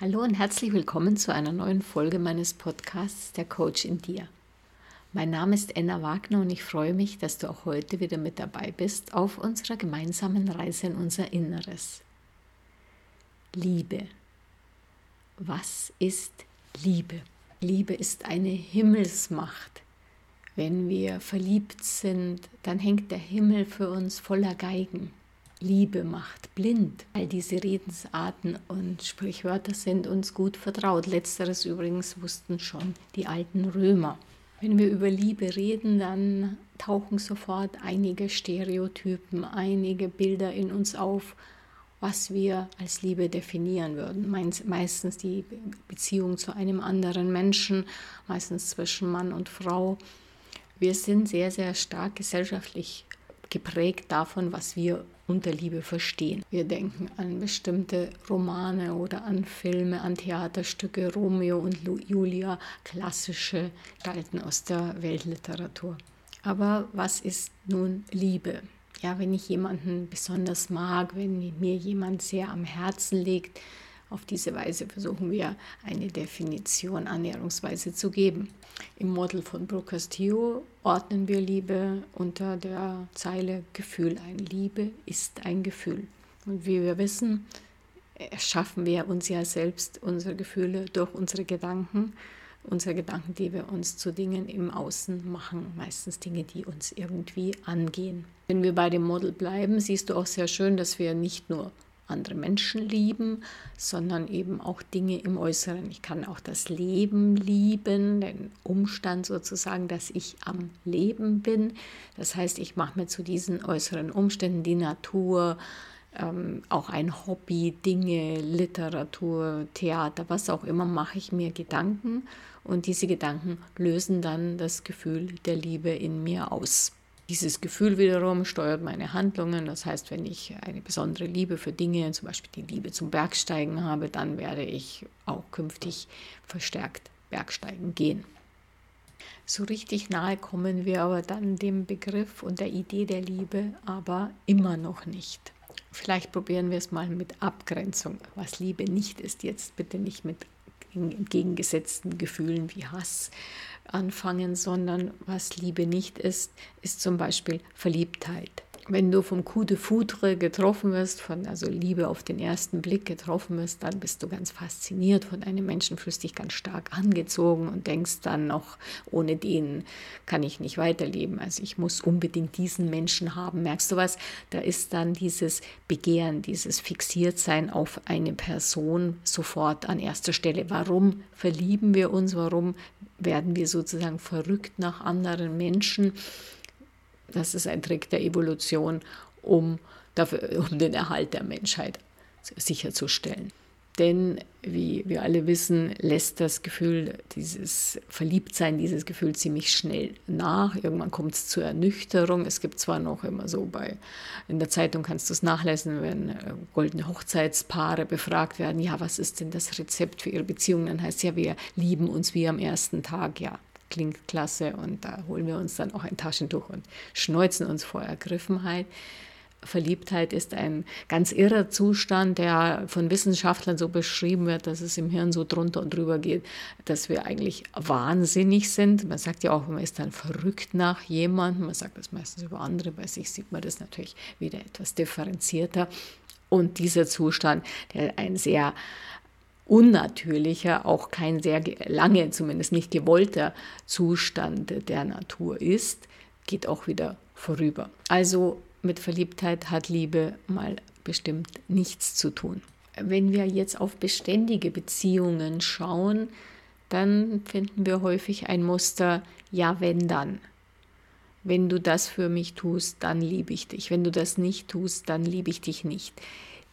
Hallo und herzlich willkommen zu einer neuen Folge meines Podcasts Der Coach in dir. Mein Name ist Enna Wagner und ich freue mich, dass du auch heute wieder mit dabei bist auf unserer gemeinsamen Reise in unser Inneres. Liebe. Was ist Liebe? Liebe ist eine Himmelsmacht. Wenn wir verliebt sind, dann hängt der Himmel für uns voller Geigen. Liebe macht blind. All diese Redensarten und Sprichwörter sind uns gut vertraut. Letzteres übrigens wussten schon die alten Römer. Wenn wir über Liebe reden, dann tauchen sofort einige Stereotypen, einige Bilder in uns auf, was wir als Liebe definieren würden. Meistens die Beziehung zu einem anderen Menschen, meistens zwischen Mann und Frau. Wir sind sehr, sehr stark gesellschaftlich geprägt davon, was wir unter Liebe verstehen. Wir denken an bestimmte Romane oder an Filme, an Theaterstücke, Romeo und Julia, klassische Gestalten aus der Weltliteratur. Aber was ist nun Liebe? Ja, wenn ich jemanden besonders mag, wenn mir jemand sehr am Herzen liegt, auf diese Weise versuchen wir eine Definition Annäherungsweise zu geben. Im Model von Castillo ordnen wir Liebe unter der Zeile Gefühl ein. Liebe ist ein Gefühl. Und wie wir wissen, erschaffen wir uns ja selbst unsere Gefühle durch unsere Gedanken. Unsere Gedanken, die wir uns zu Dingen im Außen machen, meistens Dinge, die uns irgendwie angehen. Wenn wir bei dem Model bleiben, siehst du auch sehr schön, dass wir nicht nur andere Menschen lieben, sondern eben auch Dinge im Äußeren. Ich kann auch das Leben lieben, den Umstand sozusagen, dass ich am Leben bin. Das heißt, ich mache mir zu diesen äußeren Umständen die Natur, ähm, auch ein Hobby, Dinge, Literatur, Theater, was auch immer, mache ich mir Gedanken und diese Gedanken lösen dann das Gefühl der Liebe in mir aus. Dieses Gefühl wiederum steuert meine Handlungen. Das heißt, wenn ich eine besondere Liebe für Dinge, zum Beispiel die Liebe zum Bergsteigen habe, dann werde ich auch künftig verstärkt Bergsteigen gehen. So richtig nahe kommen wir aber dann dem Begriff und der Idee der Liebe aber immer noch nicht. Vielleicht probieren wir es mal mit Abgrenzung, was Liebe nicht ist. Jetzt bitte nicht mit entgegengesetzten Gefühlen wie Hass anfangen, sondern was Liebe nicht ist, ist zum Beispiel Verliebtheit. Wenn du vom Coup de Foudre getroffen wirst, von also Liebe auf den ersten Blick getroffen wirst, dann bist du ganz fasziniert von einem Menschen, fühlst dich ganz stark angezogen und denkst dann noch, ohne den kann ich nicht weiterleben. Also ich muss unbedingt diesen Menschen haben. Merkst du was? Da ist dann dieses Begehren, dieses Fixiertsein auf eine Person sofort an erster Stelle. Warum verlieben wir uns? Warum werden wir sozusagen verrückt nach anderen Menschen? Das ist ein Trick der Evolution, um, dafür, um den Erhalt der Menschheit sicherzustellen. Denn, wie wir alle wissen, lässt das Gefühl, dieses Verliebtsein, dieses Gefühl ziemlich schnell nach. Irgendwann kommt es zur Ernüchterung. Es gibt zwar noch immer so bei, in der Zeitung kannst du es nachlesen, wenn äh, goldene Hochzeitspaare befragt werden, ja, was ist denn das Rezept für ihre Beziehung? Dann heißt es ja, wir lieben uns wie am ersten Tag. Ja, klingt klasse und da holen wir uns dann auch ein Taschentuch und schneuzen uns vor Ergriffenheit. Verliebtheit ist ein ganz irrer Zustand, der von Wissenschaftlern so beschrieben wird, dass es im Hirn so drunter und drüber geht, dass wir eigentlich wahnsinnig sind. Man sagt ja auch, man ist dann verrückt nach jemandem. Man sagt das meistens über andere. Bei sich sieht man das natürlich wieder etwas differenzierter. Und dieser Zustand, der ein sehr unnatürlicher, auch kein sehr lange, zumindest nicht gewollter Zustand der Natur ist, geht auch wieder vorüber. Also mit Verliebtheit hat Liebe mal bestimmt nichts zu tun. Wenn wir jetzt auf beständige Beziehungen schauen, dann finden wir häufig ein Muster, ja, wenn dann. Wenn du das für mich tust, dann liebe ich dich. Wenn du das nicht tust, dann liebe ich dich nicht.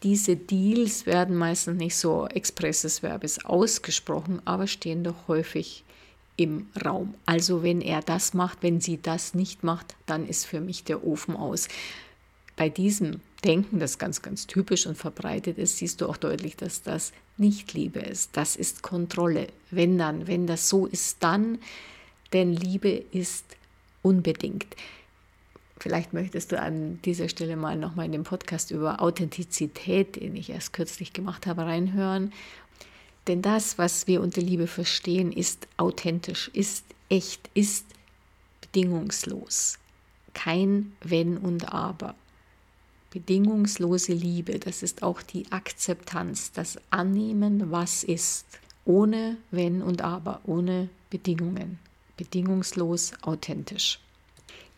Diese Deals werden meistens nicht so expresses Verbes ausgesprochen, aber stehen doch häufig im Raum. Also wenn er das macht, wenn sie das nicht macht, dann ist für mich der Ofen aus. Bei diesem Denken, das ganz, ganz typisch und verbreitet ist, siehst du auch deutlich, dass das nicht Liebe ist. Das ist Kontrolle. Wenn dann, wenn das so ist, dann, denn Liebe ist unbedingt. Vielleicht möchtest du an dieser Stelle mal nochmal in den Podcast über Authentizität, den ich erst kürzlich gemacht habe, reinhören. Denn das, was wir unter Liebe verstehen, ist authentisch, ist echt, ist bedingungslos. Kein Wenn und Aber. Bedingungslose Liebe, das ist auch die Akzeptanz, das Annehmen, was ist, ohne Wenn und Aber, ohne Bedingungen, bedingungslos authentisch.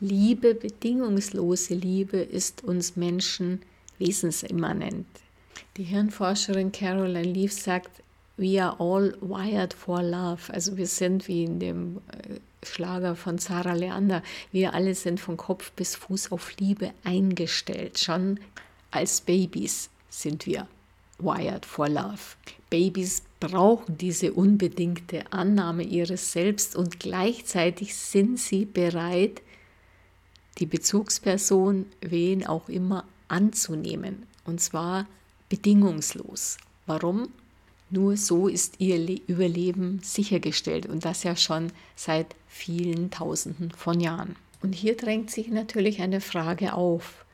Liebe, bedingungslose Liebe ist uns Menschen wesensimmanent. Die Hirnforscherin Caroline Leaf sagt, we are all wired for love. Also wir sind wie in dem äh, Schlager von Sarah Leander, wir alle sind von Kopf bis Fuß auf Liebe eingestellt. Schon als Babys sind wir wired for love. Babys brauchen diese unbedingte Annahme ihres Selbst und gleichzeitig sind sie bereit, die Bezugsperson, wen auch immer, anzunehmen. Und zwar bedingungslos. Warum? Nur so ist ihr Überleben sichergestellt und das ja schon seit vielen Tausenden von Jahren. Und hier drängt sich natürlich eine Frage auf.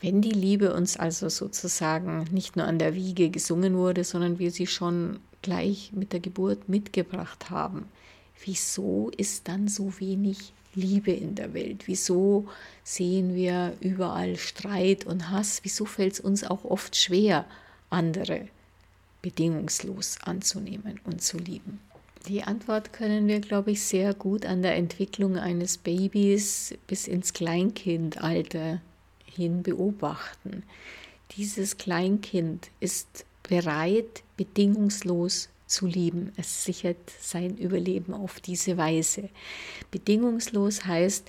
Wenn die Liebe uns also sozusagen nicht nur an der Wiege gesungen wurde, sondern wir sie schon gleich mit der Geburt mitgebracht haben, wieso ist dann so wenig Liebe in der Welt? Wieso sehen wir überall Streit und Hass? Wieso fällt es uns auch oft schwer, andere bedingungslos anzunehmen und zu lieben? Die Antwort können wir, glaube ich, sehr gut an der Entwicklung eines Babys bis ins Kleinkindalter hin beobachten. Dieses Kleinkind ist bereit, bedingungslos zu lieben. Es sichert sein Überleben auf diese Weise. Bedingungslos heißt,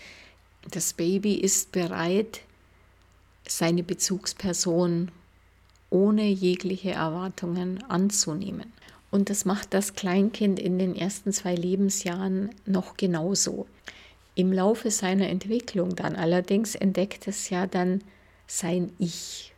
das Baby ist bereit, seine Bezugsperson ohne jegliche Erwartungen anzunehmen. Und das macht das Kleinkind in den ersten zwei Lebensjahren noch genauso. Im Laufe seiner Entwicklung dann allerdings entdeckt es ja dann sein Ich.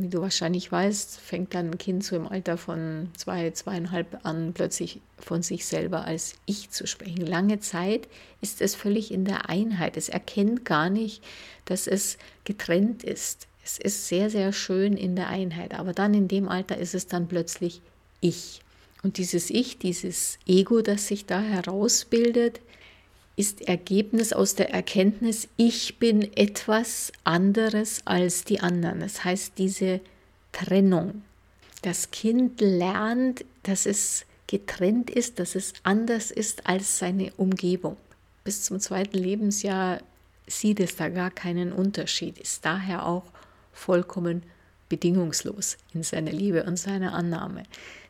Wie du wahrscheinlich weißt, fängt dann ein Kind so im Alter von zwei, zweieinhalb an, plötzlich von sich selber als Ich zu sprechen. Lange Zeit ist es völlig in der Einheit. Es erkennt gar nicht, dass es getrennt ist. Es ist sehr, sehr schön in der Einheit. Aber dann in dem Alter ist es dann plötzlich Ich. Und dieses Ich, dieses Ego, das sich da herausbildet, ist Ergebnis aus der Erkenntnis, ich bin etwas anderes als die anderen. Das heißt, diese Trennung. Das Kind lernt, dass es getrennt ist, dass es anders ist als seine Umgebung. Bis zum zweiten Lebensjahr sieht es da gar keinen Unterschied, ist daher auch vollkommen bedingungslos in seiner Liebe und seiner Annahme.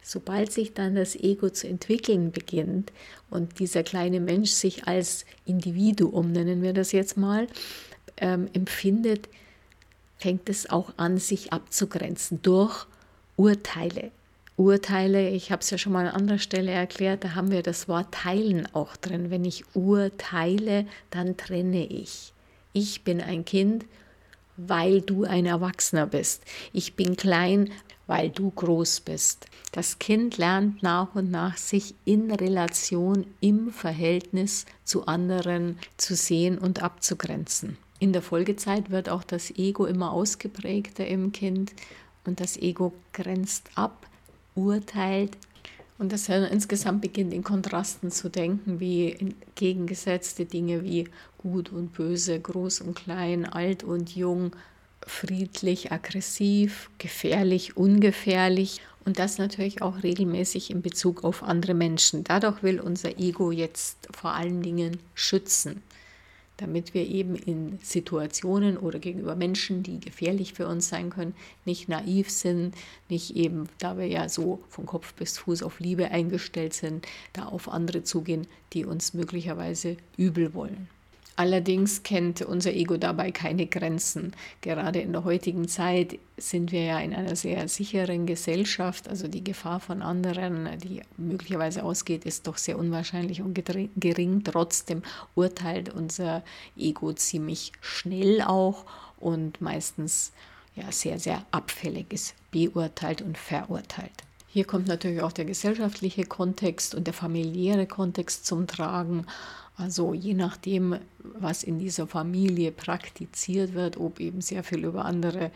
Sobald sich dann das Ego zu entwickeln beginnt und dieser kleine Mensch sich als Individuum, nennen wir das jetzt mal, ähm, empfindet, fängt es auch an, sich abzugrenzen durch Urteile. Urteile, ich habe es ja schon mal an anderer Stelle erklärt, da haben wir das Wort teilen auch drin. Wenn ich urteile, dann trenne ich. Ich bin ein Kind weil du ein Erwachsener bist. Ich bin klein, weil du groß bist. Das Kind lernt nach und nach, sich in Relation, im Verhältnis zu anderen zu sehen und abzugrenzen. In der Folgezeit wird auch das Ego immer ausgeprägter im Kind und das Ego grenzt ab, urteilt, und das Hirn insgesamt beginnt in Kontrasten zu denken, wie entgegengesetzte Dinge wie gut und böse, groß und klein, alt und jung, friedlich, aggressiv, gefährlich, ungefährlich. Und das natürlich auch regelmäßig in Bezug auf andere Menschen. Dadurch will unser Ego jetzt vor allen Dingen schützen damit wir eben in Situationen oder gegenüber Menschen, die gefährlich für uns sein können, nicht naiv sind, nicht eben, da wir ja so von Kopf bis Fuß auf Liebe eingestellt sind, da auf andere zugehen, die uns möglicherweise übel wollen. Allerdings kennt unser Ego dabei keine Grenzen. Gerade in der heutigen Zeit sind wir ja in einer sehr sicheren Gesellschaft. Also die Gefahr von anderen, die möglicherweise ausgeht, ist doch sehr unwahrscheinlich und gering. Trotzdem urteilt unser Ego ziemlich schnell auch und meistens ja sehr, sehr abfällig ist, beurteilt und verurteilt. Hier kommt natürlich auch der gesellschaftliche Kontext und der familiäre Kontext zum Tragen. Also je nachdem, was in dieser Familie praktiziert wird, ob eben sehr viel über andere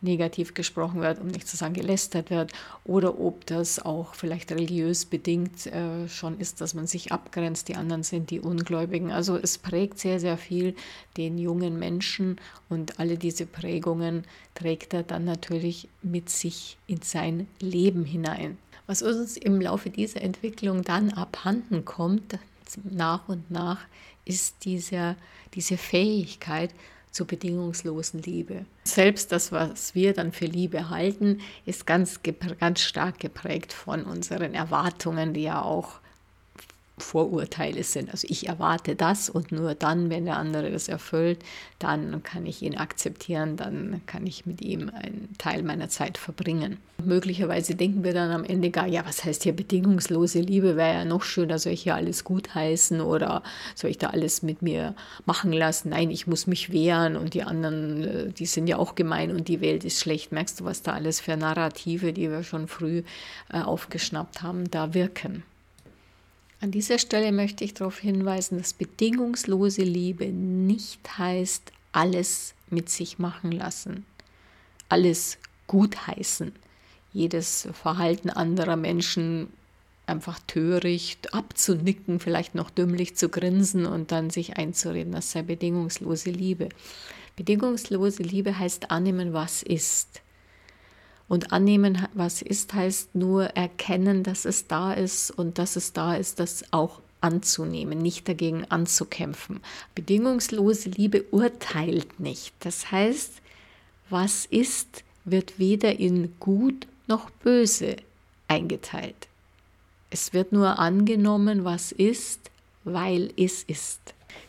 negativ gesprochen wird, um nicht zu sagen gelästert wird, oder ob das auch vielleicht religiös bedingt äh, schon ist, dass man sich abgrenzt, die anderen sind die Ungläubigen. Also es prägt sehr, sehr viel den jungen Menschen und alle diese Prägungen trägt er dann natürlich mit sich in sein Leben hinein. Was uns im Laufe dieser Entwicklung dann abhanden kommt, nach und nach, ist diese, diese Fähigkeit, zur bedingungslosen Liebe. Selbst das, was wir dann für Liebe halten, ist ganz, ganz stark geprägt von unseren Erwartungen, die ja auch Vorurteile sind. Also ich erwarte das und nur dann, wenn der andere das erfüllt, dann kann ich ihn akzeptieren, dann kann ich mit ihm einen Teil meiner Zeit verbringen. Möglicherweise denken wir dann am Ende gar, ja, was heißt hier bedingungslose Liebe? Wäre ja noch schöner, soll ich hier alles gutheißen oder soll ich da alles mit mir machen lassen? Nein, ich muss mich wehren und die anderen, äh, die sind ja auch gemein und die Welt ist schlecht. Merkst du, was da alles für Narrative, die wir schon früh äh, aufgeschnappt haben, da wirken? An dieser Stelle möchte ich darauf hinweisen, dass bedingungslose Liebe nicht heißt, alles mit sich machen lassen, alles gutheißen, jedes Verhalten anderer Menschen einfach töricht abzunicken, vielleicht noch dümmlich zu grinsen und dann sich einzureden, das sei bedingungslose Liebe. Bedingungslose Liebe heißt annehmen, was ist. Und annehmen, was ist, heißt nur erkennen, dass es da ist und dass es da ist, das auch anzunehmen, nicht dagegen anzukämpfen. Bedingungslose Liebe urteilt nicht. Das heißt, was ist, wird weder in gut noch böse eingeteilt. Es wird nur angenommen, was ist, weil es ist.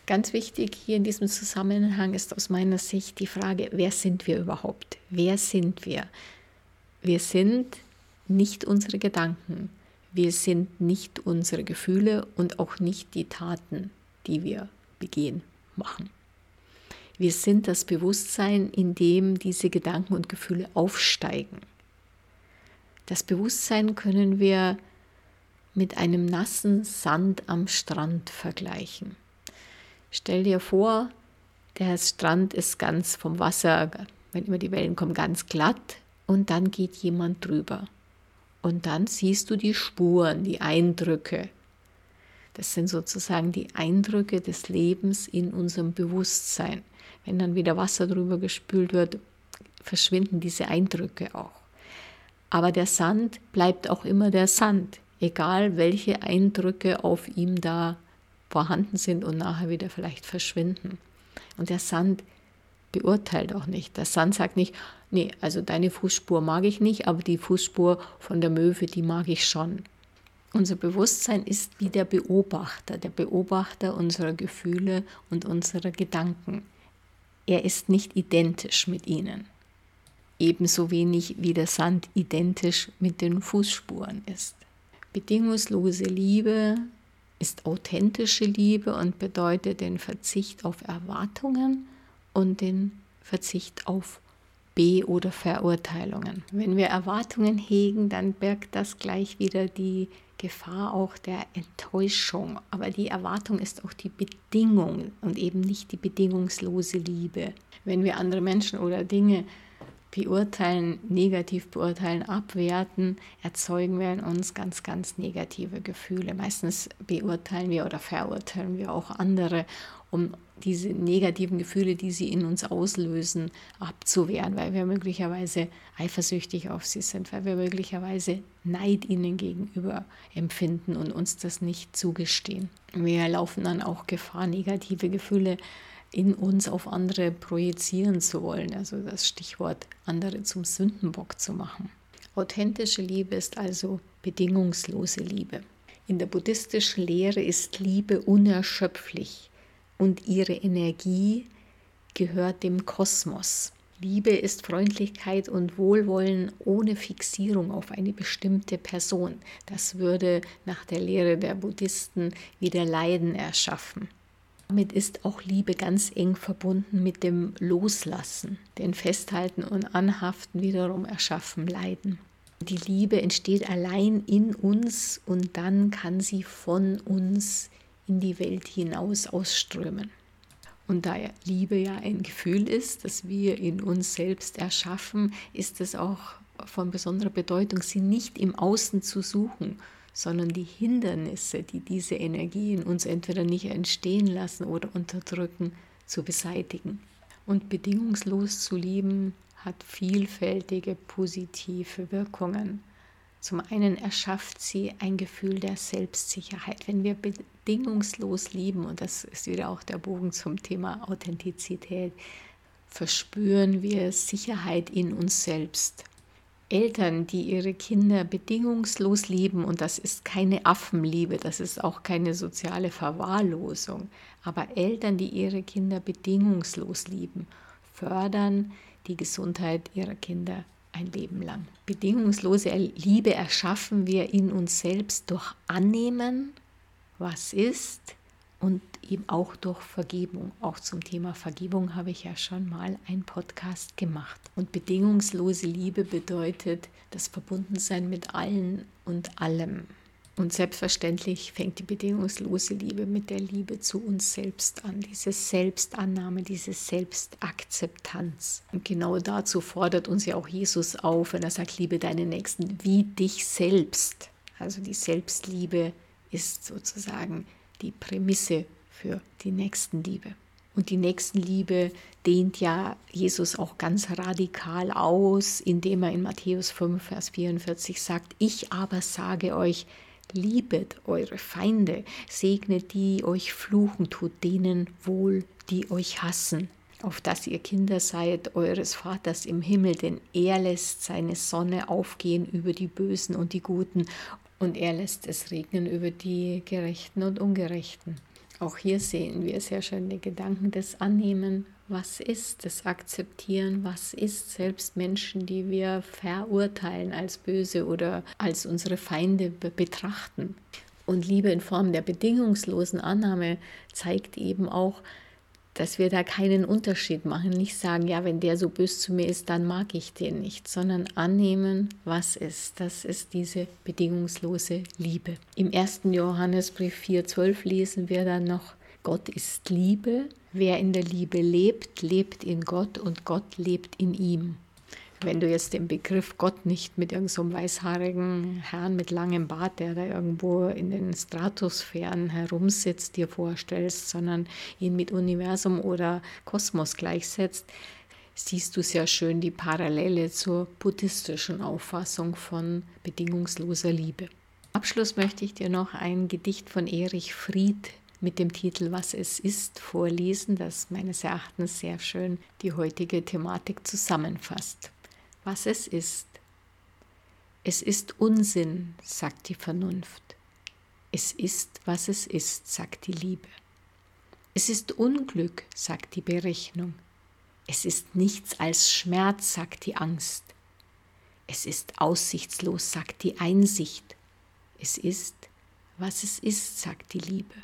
Ganz wichtig hier in diesem Zusammenhang ist aus meiner Sicht die Frage, wer sind wir überhaupt? Wer sind wir? Wir sind nicht unsere Gedanken, wir sind nicht unsere Gefühle und auch nicht die Taten, die wir begehen, machen. Wir sind das Bewusstsein, in dem diese Gedanken und Gefühle aufsteigen. Das Bewusstsein können wir mit einem nassen Sand am Strand vergleichen. Stell dir vor, der Strand ist ganz vom Wasser, wenn immer die Wellen kommen, ganz glatt und dann geht jemand drüber. Und dann siehst du die Spuren, die Eindrücke. Das sind sozusagen die Eindrücke des Lebens in unserem Bewusstsein. Wenn dann wieder Wasser drüber gespült wird, verschwinden diese Eindrücke auch. Aber der Sand bleibt auch immer der Sand, egal welche Eindrücke auf ihm da vorhanden sind und nachher wieder vielleicht verschwinden. Und der Sand beurteilt auch nicht. Der Sand sagt nicht, nee, also deine Fußspur mag ich nicht, aber die Fußspur von der Möwe, die mag ich schon. Unser Bewusstsein ist wie der Beobachter, der Beobachter unserer Gefühle und unserer Gedanken. Er ist nicht identisch mit ihnen. Ebenso wenig wie der Sand identisch mit den Fußspuren ist. Bedingungslose Liebe ist authentische Liebe und bedeutet den Verzicht auf Erwartungen und den Verzicht auf Be- oder Verurteilungen. Wenn wir Erwartungen hegen, dann birgt das gleich wieder die Gefahr auch der Enttäuschung. Aber die Erwartung ist auch die Bedingung und eben nicht die bedingungslose Liebe. Wenn wir andere Menschen oder Dinge beurteilen, negativ beurteilen, abwerten, erzeugen wir in uns ganz, ganz negative Gefühle. Meistens beurteilen wir oder verurteilen wir auch andere, um diese negativen Gefühle, die sie in uns auslösen, abzuwehren, weil wir möglicherweise eifersüchtig auf sie sind, weil wir möglicherweise Neid ihnen gegenüber empfinden und uns das nicht zugestehen. Wir laufen dann auch Gefahr, negative Gefühle in uns auf andere projizieren zu wollen, also das Stichwort andere zum Sündenbock zu machen. Authentische Liebe ist also bedingungslose Liebe. In der buddhistischen Lehre ist Liebe unerschöpflich und ihre Energie gehört dem Kosmos. Liebe ist Freundlichkeit und Wohlwollen ohne Fixierung auf eine bestimmte Person. Das würde nach der Lehre der Buddhisten wieder Leiden erschaffen. Damit ist auch Liebe ganz eng verbunden mit dem Loslassen, denn Festhalten und Anhaften wiederum erschaffen Leiden. Die Liebe entsteht allein in uns und dann kann sie von uns in die Welt hinaus ausströmen. Und da Liebe ja ein Gefühl ist, das wir in uns selbst erschaffen, ist es auch von besonderer Bedeutung, sie nicht im Außen zu suchen, sondern die Hindernisse, die diese Energie in uns entweder nicht entstehen lassen oder unterdrücken, zu beseitigen. Und bedingungslos zu lieben hat vielfältige positive Wirkungen. Zum einen erschafft sie ein Gefühl der Selbstsicherheit. Wenn wir bedingungslos lieben, und das ist wieder auch der Bogen zum Thema Authentizität, verspüren wir Sicherheit in uns selbst. Eltern, die ihre Kinder bedingungslos lieben, und das ist keine Affenliebe, das ist auch keine soziale Verwahrlosung, aber Eltern, die ihre Kinder bedingungslos lieben, fördern die Gesundheit ihrer Kinder ein Leben lang. Bedingungslose Liebe erschaffen wir in uns selbst durch Annehmen, was ist, und eben auch durch Vergebung. Auch zum Thema Vergebung habe ich ja schon mal einen Podcast gemacht. Und bedingungslose Liebe bedeutet das Verbundensein mit allen und allem. Und selbstverständlich fängt die bedingungslose Liebe mit der Liebe zu uns selbst an, diese Selbstannahme, diese Selbstakzeptanz. Und genau dazu fordert uns ja auch Jesus auf, wenn er sagt, liebe deine Nächsten wie dich selbst. Also die Selbstliebe ist sozusagen die Prämisse für die Nächstenliebe. Und die Nächstenliebe dehnt ja Jesus auch ganz radikal aus, indem er in Matthäus 5, Vers 44 sagt, ich aber sage euch, liebet eure Feinde, segnet die euch fluchen, tut denen wohl, die euch hassen, auf dass ihr Kinder seid eures Vaters im Himmel, denn er lässt seine Sonne aufgehen über die Bösen und die Guten und er lässt es regnen über die Gerechten und Ungerechten. Auch hier sehen wir sehr schön die Gedanken des Annehmen, was ist, des Akzeptieren, was ist, selbst Menschen, die wir verurteilen als böse oder als unsere Feinde betrachten. Und Liebe in Form der bedingungslosen Annahme zeigt eben auch, dass wir da keinen Unterschied machen, nicht sagen, ja, wenn der so böse zu mir ist, dann mag ich den nicht, sondern annehmen, was ist. Das ist diese bedingungslose Liebe. Im ersten Johannesbrief 4,12 lesen wir dann noch, Gott ist Liebe. Wer in der Liebe lebt, lebt in Gott und Gott lebt in ihm. Wenn du jetzt den Begriff Gott nicht mit irgendeinem so weißhaarigen Herrn mit langem Bart, der da irgendwo in den Stratosphären herumsitzt, dir vorstellst, sondern ihn mit Universum oder Kosmos gleichsetzt, siehst du sehr schön die Parallele zur buddhistischen Auffassung von bedingungsloser Liebe. Abschluss möchte ich dir noch ein Gedicht von Erich Fried mit dem Titel Was es ist vorlesen, das meines Erachtens sehr schön die heutige Thematik zusammenfasst was es ist. Es ist Unsinn, sagt die Vernunft. Es ist, was es ist, sagt die Liebe. Es ist Unglück, sagt die Berechnung. Es ist nichts als Schmerz, sagt die Angst. Es ist aussichtslos, sagt die Einsicht. Es ist, was es ist, sagt die Liebe.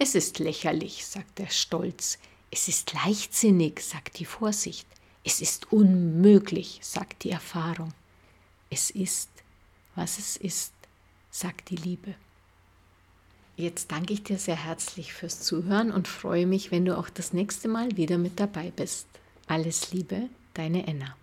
Es ist lächerlich, sagt der Stolz. Es ist leichtsinnig, sagt die Vorsicht. Es ist unmöglich, sagt die Erfahrung. Es ist, was es ist, sagt die Liebe. Jetzt danke ich dir sehr herzlich fürs Zuhören und freue mich, wenn du auch das nächste Mal wieder mit dabei bist. Alles Liebe, deine Enna.